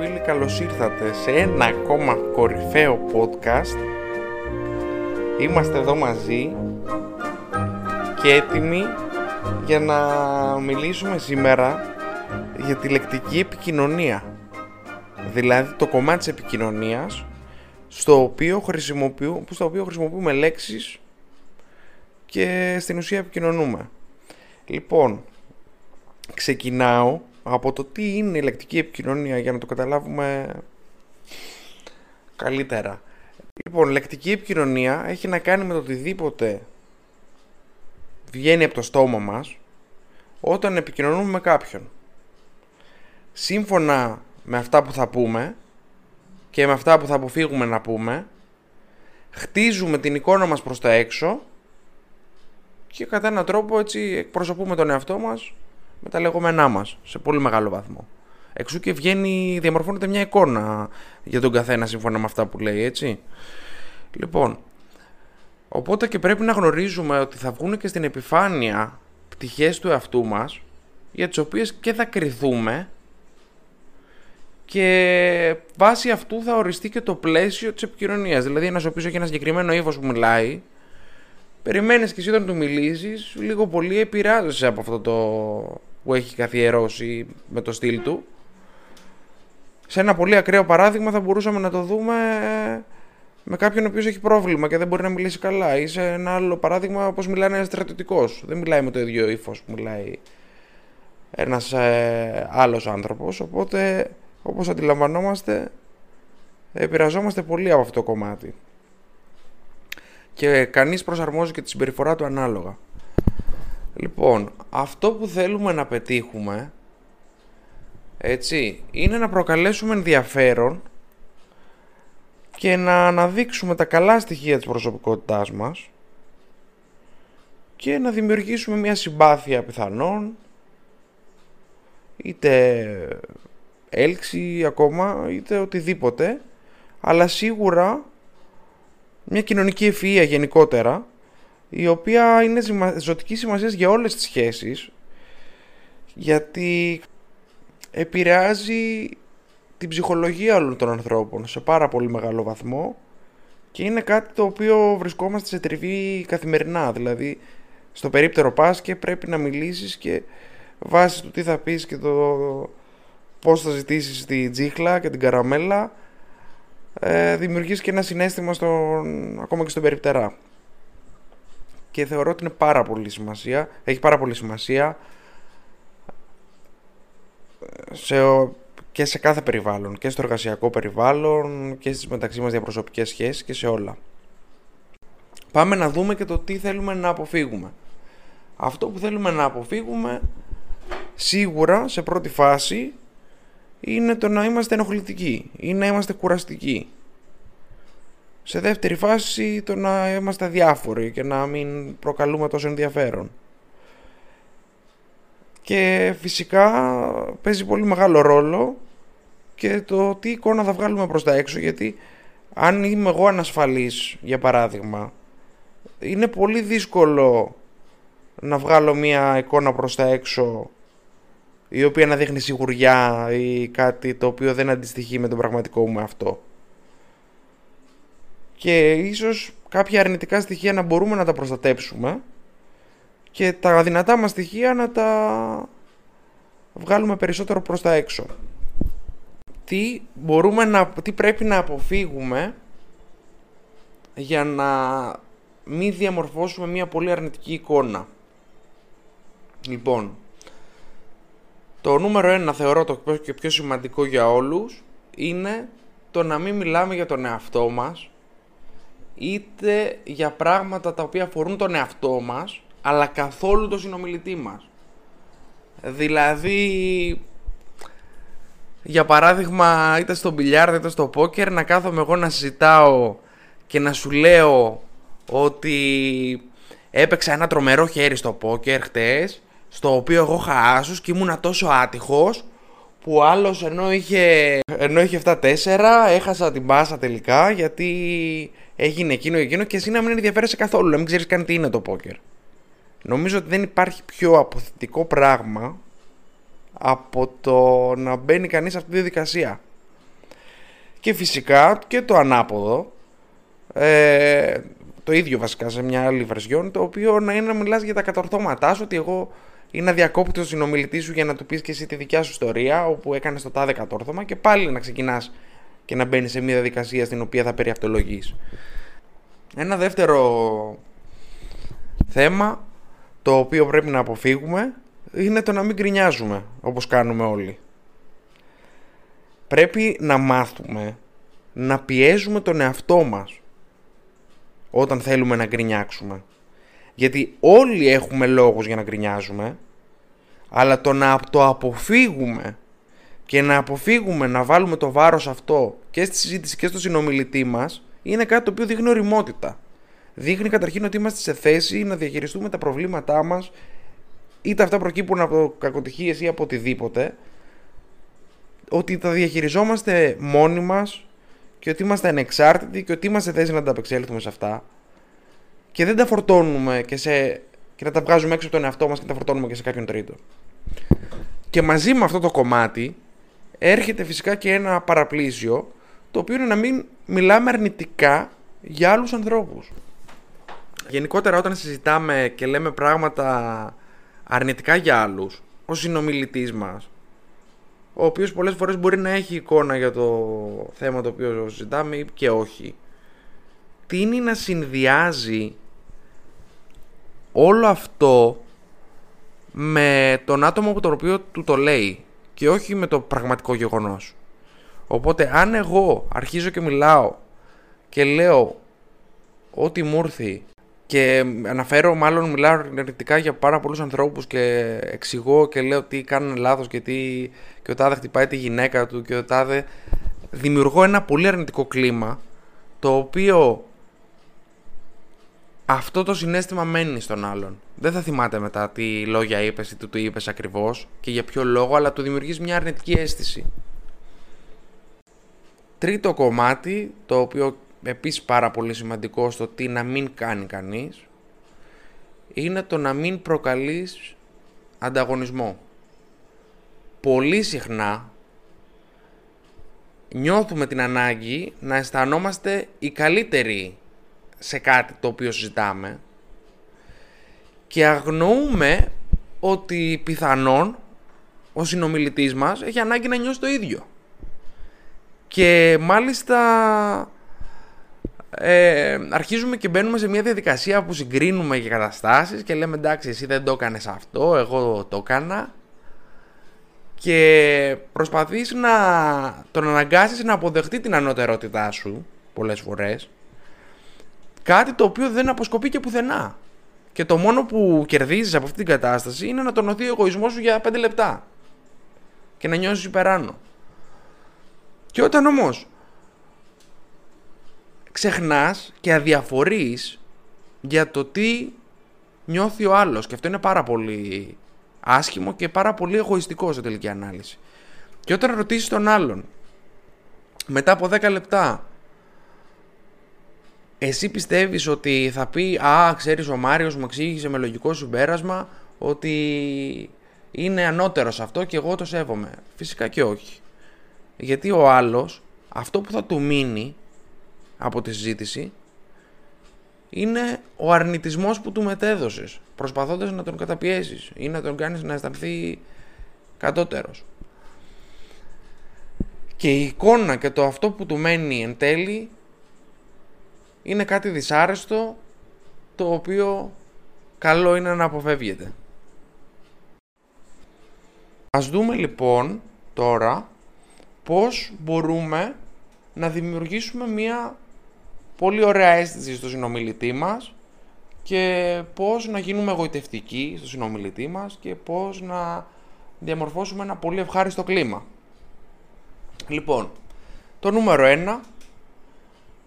Αγαπητοί μου φίλοι, καλώς ήρθατε σε ένα ακόμα κορυφαίο podcast. Είμαστε εδώ μαζί και έτοιμοι για να μιλήσουμε σήμερα για τη λεκτική επικοινωνία. Δηλαδή το κομμάτι της επικοινωνίας στο οποίο, χρησιμοποιούμε, στο οποίο χρησιμοποιούμε λέξεις και στην ουσία επικοινωνούμε. Λοιπόν, ξεκινάω από το τι είναι η λεκτική επικοινωνία για να το καταλάβουμε καλύτερα. Λοιπόν, λεκτική επικοινωνία έχει να κάνει με το οτιδήποτε βγαίνει από το στόμα μας όταν επικοινωνούμε με κάποιον. Σύμφωνα με αυτά που θα πούμε και με αυτά που θα αποφύγουμε να πούμε, χτίζουμε την εικόνα μας προς τα έξω και κατά έναν τρόπο έτσι εκπροσωπούμε τον εαυτό μας με τα λεγόμενά μας σε πολύ μεγάλο βαθμό. Εξού και βγαίνει, διαμορφώνεται μια εικόνα για τον καθένα σύμφωνα με αυτά που λέει, έτσι. Λοιπόν, οπότε και πρέπει να γνωρίζουμε ότι θα βγουν και στην επιφάνεια πτυχές του εαυτού μας για τις οποίες και θα κριθούμε και βάσει αυτού θα οριστεί και το πλαίσιο της επικοινωνίας. Δηλαδή ένας ο οποίος έχει ένα συγκεκριμένο ύφος που μιλάει περιμένεις και εσύ όταν του μιλήσεις λίγο πολύ επηρεάζεσαι από αυτό το που έχει καθιερώσει με το στυλ του. Σε ένα πολύ ακραίο παράδειγμα θα μπορούσαμε να το δούμε με κάποιον ο οποίος έχει πρόβλημα και δεν μπορεί να μιλήσει καλά. Ή σε ένα άλλο παράδειγμα όπως μιλάει ένας στρατιωτικός. Δεν μιλάει με το ίδιο ύφος που μιλάει ένας ε, άλλος άνθρωπος. Οπότε όπως αντιλαμβανόμαστε επηρεαζόμαστε πολύ από αυτό το κομμάτι. Και κανείς προσαρμόζει και τη συμπεριφορά του ανάλογα. Λοιπόν, αυτό που θέλουμε να πετύχουμε, έτσι, είναι να προκαλέσουμε ενδιαφέρον και να αναδείξουμε τα καλά στοιχεία της προσωπικότητάς μας και να δημιουργήσουμε μια συμπάθεια πιθανόν είτε έλξη ακόμα είτε οτιδήποτε αλλά σίγουρα μια κοινωνική ευφυΐα γενικότερα η οποία είναι ζωτική σημασίας για όλες τις σχέσεις γιατί επηρεάζει την ψυχολογία όλων των ανθρώπων σε πάρα πολύ μεγάλο βαθμό και είναι κάτι το οποίο βρισκόμαστε σε τριβή καθημερινά. Δηλαδή στο περίπτερο πας και πρέπει να μιλήσεις και βάσεις του τι θα πεις και το πώς θα ζητήσεις τη τζίχλα και την καραμέλα ε, δημιουργείς και ένα συνέστημα στον, ακόμα και στον περιπτερά και θεωρώ ότι είναι πάρα πολύ σημασία, έχει πάρα πολύ σημασία σε, και σε κάθε περιβάλλον, και στο εργασιακό περιβάλλον και στις μεταξύ μας διαπροσωπικές σχέσεις και σε όλα. Πάμε να δούμε και το τι θέλουμε να αποφύγουμε. Αυτό που θέλουμε να αποφύγουμε σίγουρα σε πρώτη φάση είναι το να είμαστε ενοχλητικοί ή να είμαστε κουραστικοί. Σε δεύτερη φάση το να είμαστε διάφοροι και να μην προκαλούμε τόσο ενδιαφέρον. Και φυσικά παίζει πολύ μεγάλο ρόλο και το τι εικόνα θα βγάλουμε προς τα έξω γιατί αν είμαι εγώ ανασφαλής για παράδειγμα είναι πολύ δύσκολο να βγάλω μια εικόνα προς τα έξω η οποία να δείχνει σιγουριά ή κάτι το οποίο δεν αντιστοιχεί με τον πραγματικό μου αυτό και ίσως κάποια αρνητικά στοιχεία να μπορούμε να τα προστατέψουμε και τα δυνατά μας στοιχεία να τα βγάλουμε περισσότερο προς τα έξω. Τι, μπορούμε να, τι πρέπει να αποφύγουμε για να μην διαμορφώσουμε μια πολύ αρνητική εικόνα. Λοιπόν, το νούμερο ένα θεωρώ το και πιο σημαντικό για όλους είναι το να μην μιλάμε για τον εαυτό μας είτε για πράγματα τα οποία αφορούν τον εαυτό μας, αλλά καθόλου τον συνομιλητή μας. Δηλαδή, για παράδειγμα, είτε στο μπιλιάρδο είτε στο πόκερ, να κάθομαι εγώ να συζητάω και να σου λέω ότι έπαιξα ένα τρομερό χέρι στο πόκερ χτες, στο οποίο εγώ είχα άσους και ήμουνα τόσο άτυχος που άλλος ενώ είχε, ενώ είχε 7-4 έχασα την πάσα τελικά γιατί έγινε εκείνο και εκείνο και εσύ να μην ενδιαφέρεσαι καθόλου, να μην ξέρεις καν τι είναι το πόκερ. Νομίζω ότι δεν υπάρχει πιο αποθετικό πράγμα από το να μπαίνει κανείς σε αυτή τη διαδικασία. Και φυσικά και το ανάποδο, ε, το ίδιο βασικά σε μια άλλη βερσιόν, το οποίο να είναι να μιλάς για τα κατορθώματά σου, ότι εγώ ή να διακόπτει τον συνομιλητής σου για να του πεις και εσύ τη δικιά σου ιστορία, όπου έκανες το τάδε κατόρθωμα και πάλι να ξεκινάς και να μπαίνεις σε μια διαδικασία στην οποία θα περιαυτολογείς. Ένα δεύτερο θέμα το οποίο πρέπει να αποφύγουμε είναι το να μην γκρινιάζουμε όπως κάνουμε όλοι. Πρέπει να μάθουμε να πιέζουμε τον εαυτό μας όταν θέλουμε να γκρινιάξουμε. Γιατί όλοι έχουμε λόγους για να γκρινιάζουμε, αλλά το να το αποφύγουμε και να αποφύγουμε να βάλουμε το βάρος αυτό και στη συζήτηση και στο συνομιλητή μας είναι κάτι το οποίο δείχνει οριμότητα. Δείχνει καταρχήν ότι είμαστε σε θέση να διαχειριστούμε τα προβλήματά μας είτε αυτά προκύπτουν από κακοτυχίες ή από οτιδήποτε ότι τα διαχειριζόμαστε μόνοι μας και ότι είμαστε ανεξάρτητοι και ότι είμαστε θέση να τα απεξέλθουμε σε αυτά και δεν τα φορτώνουμε και, σε, και να τα βγάζουμε έξω από τον εαυτό μας και τα φορτώνουμε και σε κάποιον τρίτο. Και μαζί με αυτό το κομμάτι έρχεται φυσικά και ένα παραπλήσιο το οποίο είναι να μην μιλάμε αρνητικά για άλλους ανθρώπους. Γενικότερα όταν συζητάμε και λέμε πράγματα αρνητικά για άλλους, ο συνομιλητής μας, ο οποίος πολλές φορές μπορεί να έχει εικόνα για το θέμα το οποίο συζητάμε και όχι, τίνει να συνδυάζει όλο αυτό με τον άτομο από τον οποίο του το λέει και όχι με το πραγματικό γεγονός. Οπότε αν εγώ αρχίζω και μιλάω και λέω ό,τι μου έρθει και αναφέρω μάλλον μιλάω αρνητικά για πάρα πολλούς ανθρώπους και εξηγώ και λέω τι κάνουν λάθος και, τι, και ο τάδε χτυπάει τη γυναίκα του και ο τάδε δημιουργώ ένα πολύ αρνητικό κλίμα το οποίο αυτό το συνέστημα μένει στον άλλον. Δεν θα θυμάται μετά τι λόγια είπες ή τι του είπες ακριβώς και για ποιο λόγο, αλλά του δημιουργείς μια αρνητική αίσθηση. Τρίτο κομμάτι, το οποίο επίσης πάρα πολύ σημαντικό στο τι να μην κάνει κανείς, είναι το να μην προκαλείς ανταγωνισμό. Πολύ συχνά νιώθουμε την ανάγκη να αισθανόμαστε οι καλύτεροι σε κάτι το οποίο συζητάμε και αγνοούμε ότι πιθανόν ο συνομιλητής μας έχει ανάγκη να νιώσει το ίδιο. Και μάλιστα ε, αρχίζουμε και μπαίνουμε σε μια διαδικασία που συγκρίνουμε για καταστάσεις και λέμε εντάξει εσύ δεν το έκανες αυτό, εγώ το έκανα και προσπαθείς να τον αναγκάσεις να αποδεχτεί την ανωτερότητά σου πολλές φορές Κάτι το οποίο δεν αποσκοπεί και πουθενά. Και το μόνο που κερδίζεις από αυτή την κατάσταση είναι να τονωθεί ο εγωισμός σου για 5 λεπτά. Και να νιώσεις υπεράνω. Και όταν όμως ξεχνάς και αδιαφορείς για το τι νιώθει ο άλλος και αυτό είναι πάρα πολύ άσχημο και πάρα πολύ εγωιστικό σε τελική ανάλυση. Και όταν ρωτήσεις τον άλλον μετά από 10 λεπτά εσύ πιστεύεις ότι θα πει «Α, ξέρεις ο Μάριος μου εξήγησε με λογικό συμπέρασμα ότι είναι ανώτερος αυτό και εγώ το σέβομαι». Φυσικά και όχι. Γιατί ο άλλος, αυτό που θα του μείνει από τη συζήτηση είναι ο αρνητισμός που του μετέδωσες, προσπαθώντας να τον καταπιέσεις ή να τον κάνεις να αισθανθεί κατώτερος. Και η εικόνα και το αυτό που του μένει εν τέλει είναι κάτι δυσάρεστο το οποίο καλό είναι να αποφεύγεται. Ας δούμε λοιπόν τώρα πώς μπορούμε να δημιουργήσουμε μια πολύ ωραία αίσθηση στο συνομιλητή μας και πώς να γίνουμε εγωιτευτικοί στο συνομιλητή μας και πώς να διαμορφώσουμε ένα πολύ ευχάριστο κλίμα. Λοιπόν, το νούμερο ένα,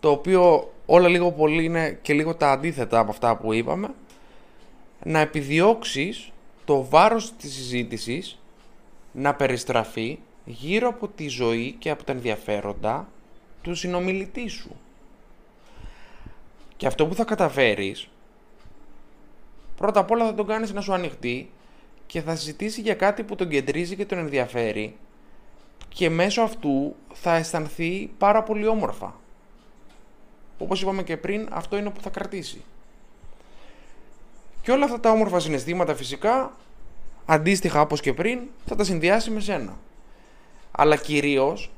το οποίο όλα λίγο πολύ είναι και λίγο τα αντίθετα από αυτά που είπαμε, να επιδιώξεις το βάρος της συζήτησης να περιστραφεί γύρω από τη ζωή και από τα ενδιαφέροντα του συνομιλητή σου. Και αυτό που θα καταφέρεις, πρώτα απ' όλα θα τον κάνεις να σου ανοιχτεί και θα συζητήσει για κάτι που τον κεντρίζει και τον ενδιαφέρει και μέσω αυτού θα αισθανθεί πάρα πολύ όμορφα. Όπως είπαμε και πριν, αυτό είναι που θα κρατήσει. Και όλα αυτά τα όμορφα συναισθήματα φυσικά, αντίστοιχα όπως και πριν, θα τα συνδυάσει με σένα. Αλλά κυρίως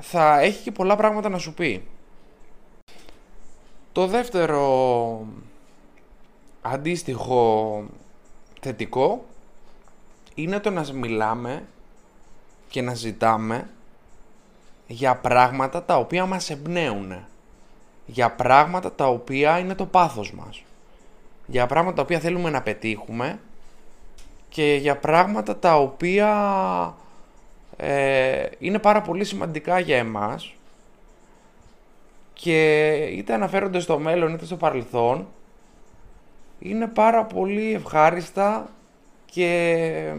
θα έχει και πολλά πράγματα να σου πει. Το δεύτερο αντίστοιχο θετικό είναι το να μιλάμε και να ζητάμε για πράγματα τα οποία μας εμπνέουν. Για πράγματα τα οποία είναι το πάθος μας. Για πράγματα τα οποία θέλουμε να πετύχουμε και για πράγματα τα οποία ε, είναι πάρα πολύ σημαντικά για εμάς και είτε αναφέρονται στο μέλλον είτε στο παρελθόν είναι πάρα πολύ ευχάριστα και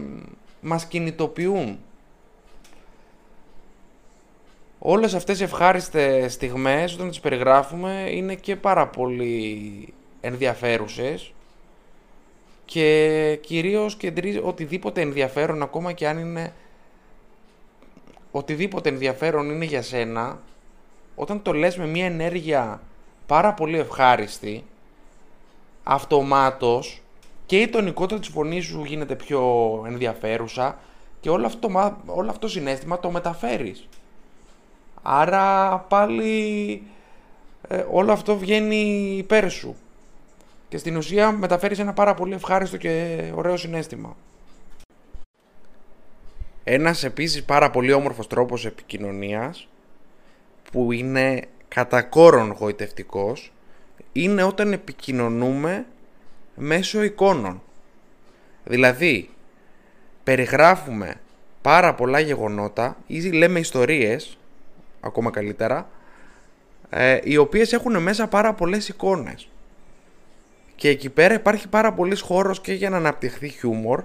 μας κινητοποιούν. Όλες αυτές οι ευχάριστες στιγμές όταν τις περιγράφουμε είναι και πάρα πολύ ενδιαφέρουσες και κυρίως κεντρίζει οτιδήποτε ενδιαφέρον ακόμα και αν είναι οτιδήποτε ενδιαφέρον είναι για σένα όταν το λες με μια ενέργεια πάρα πολύ ευχάριστη αυτομάτως και η τονικότητα της φωνής σου γίνεται πιο ενδιαφέρουσα και όλο αυτό, όλο αυτό το συνέστημα το μεταφέρεις. Άρα πάλι ε, όλο αυτό βγαίνει υπέρ σου. Και στην ουσία μεταφέρεις ένα πάρα πολύ ευχάριστο και ωραίο συνέστημα. Ένας επίσης πάρα πολύ όμορφος τρόπος επικοινωνίας που είναι κατά κόρον γοητευτικός είναι όταν επικοινωνούμε μέσω εικόνων. Δηλαδή, περιγράφουμε πάρα πολλά γεγονότα ή λέμε ιστορίες, ακόμα καλύτερα, ε, οι οποίες έχουν μέσα πάρα πολλές εικόνες. Και εκεί πέρα υπάρχει πάρα πολύς χώρος και για να αναπτυχθεί χιούμορ,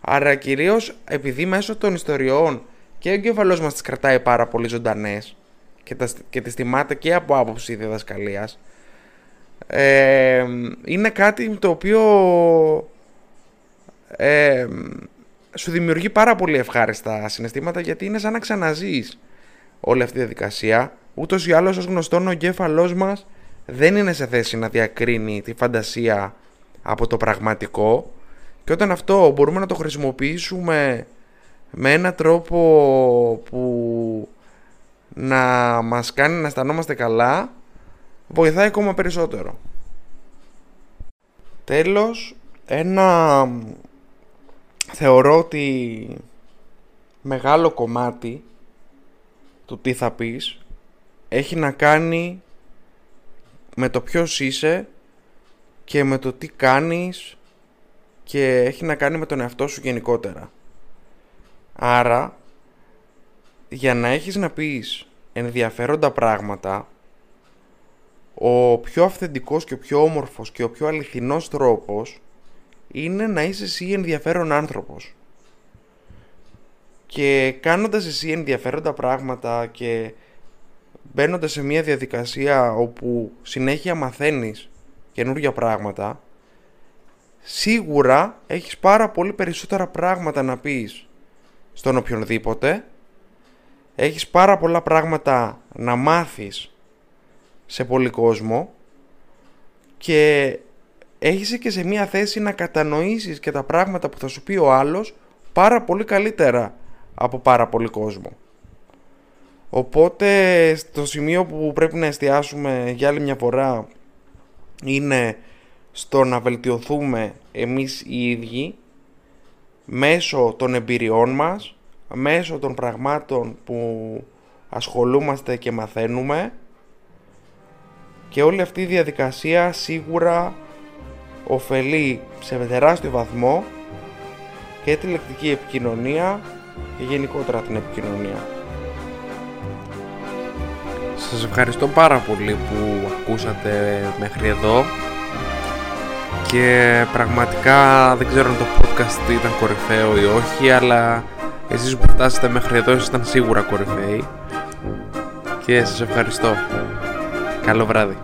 άρα κυρίως επειδή μέσω των ιστοριών και ο εγκέφαλός μας τις κρατάει πάρα πολύ ζωντανές και, τα, και τις θυμάται και από άποψη διδασκαλίας, ε, είναι κάτι το οποίο ε, σου δημιουργεί πάρα πολύ ευχάριστα συναισθήματα γιατί είναι σαν να ξαναζείς όλη αυτή τη διαδικασία. Ούτως ή άλλως ως γνωστόν ο εγκέφαλός μας δεν είναι σε θέση να διακρίνει τη φαντασία από το πραγματικό και όταν αυτό μπορούμε να το χρησιμοποιήσουμε με έναν τρόπο που να μας κάνει να αισθανόμαστε καλά βοηθάει ακόμα περισσότερο. Τέλος, ένα θεωρώ ότι μεγάλο κομμάτι του τι θα πεις έχει να κάνει με το ποιος είσαι και με το τι κάνεις και έχει να κάνει με τον εαυτό σου γενικότερα. Άρα, για να έχεις να πεις ενδιαφέροντα πράγματα ο πιο αυθεντικός και ο πιο όμορφος και ο πιο αληθινός τρόπος είναι να είσαι εσύ ενδιαφέρον άνθρωπος. Και κάνοντας εσύ ενδιαφέροντα πράγματα και μπαίνοντας σε μια διαδικασία όπου συνέχεια μαθαίνεις καινούργια πράγματα, σίγουρα έχεις πάρα πολύ περισσότερα πράγματα να πεις στον οποιονδήποτε, έχεις πάρα πολλά πράγματα να μάθεις σε πολύ κόσμο. Και έχεις και σε μια θέση να κατανοήσεις και τα πράγματα που θα σου πει ο άλλος πάρα πολύ καλύτερα από πάρα πολύ κόσμο. Οπότε στο σημείο που πρέπει να εστιάσουμε για άλλη μια φορά είναι στο να βελτιωθούμε εμείς οι ίδιοι μέσω των εμπειριών μας, μέσω των πραγμάτων που ασχολούμαστε και μαθαίνουμε και όλη αυτή η διαδικασία σίγουρα ωφελεί σε τεράστιο βαθμό και τη λεκτική επικοινωνία και γενικότερα την επικοινωνία. Σας ευχαριστώ πάρα πολύ που ακούσατε μέχρι εδώ και πραγματικά δεν ξέρω αν το podcast ήταν κορυφαίο ή όχι αλλά εσείς που φτάσατε μέχρι εδώ ήταν σίγουρα κορυφαίοι και σας ευχαριστώ. Καλό βράδυ.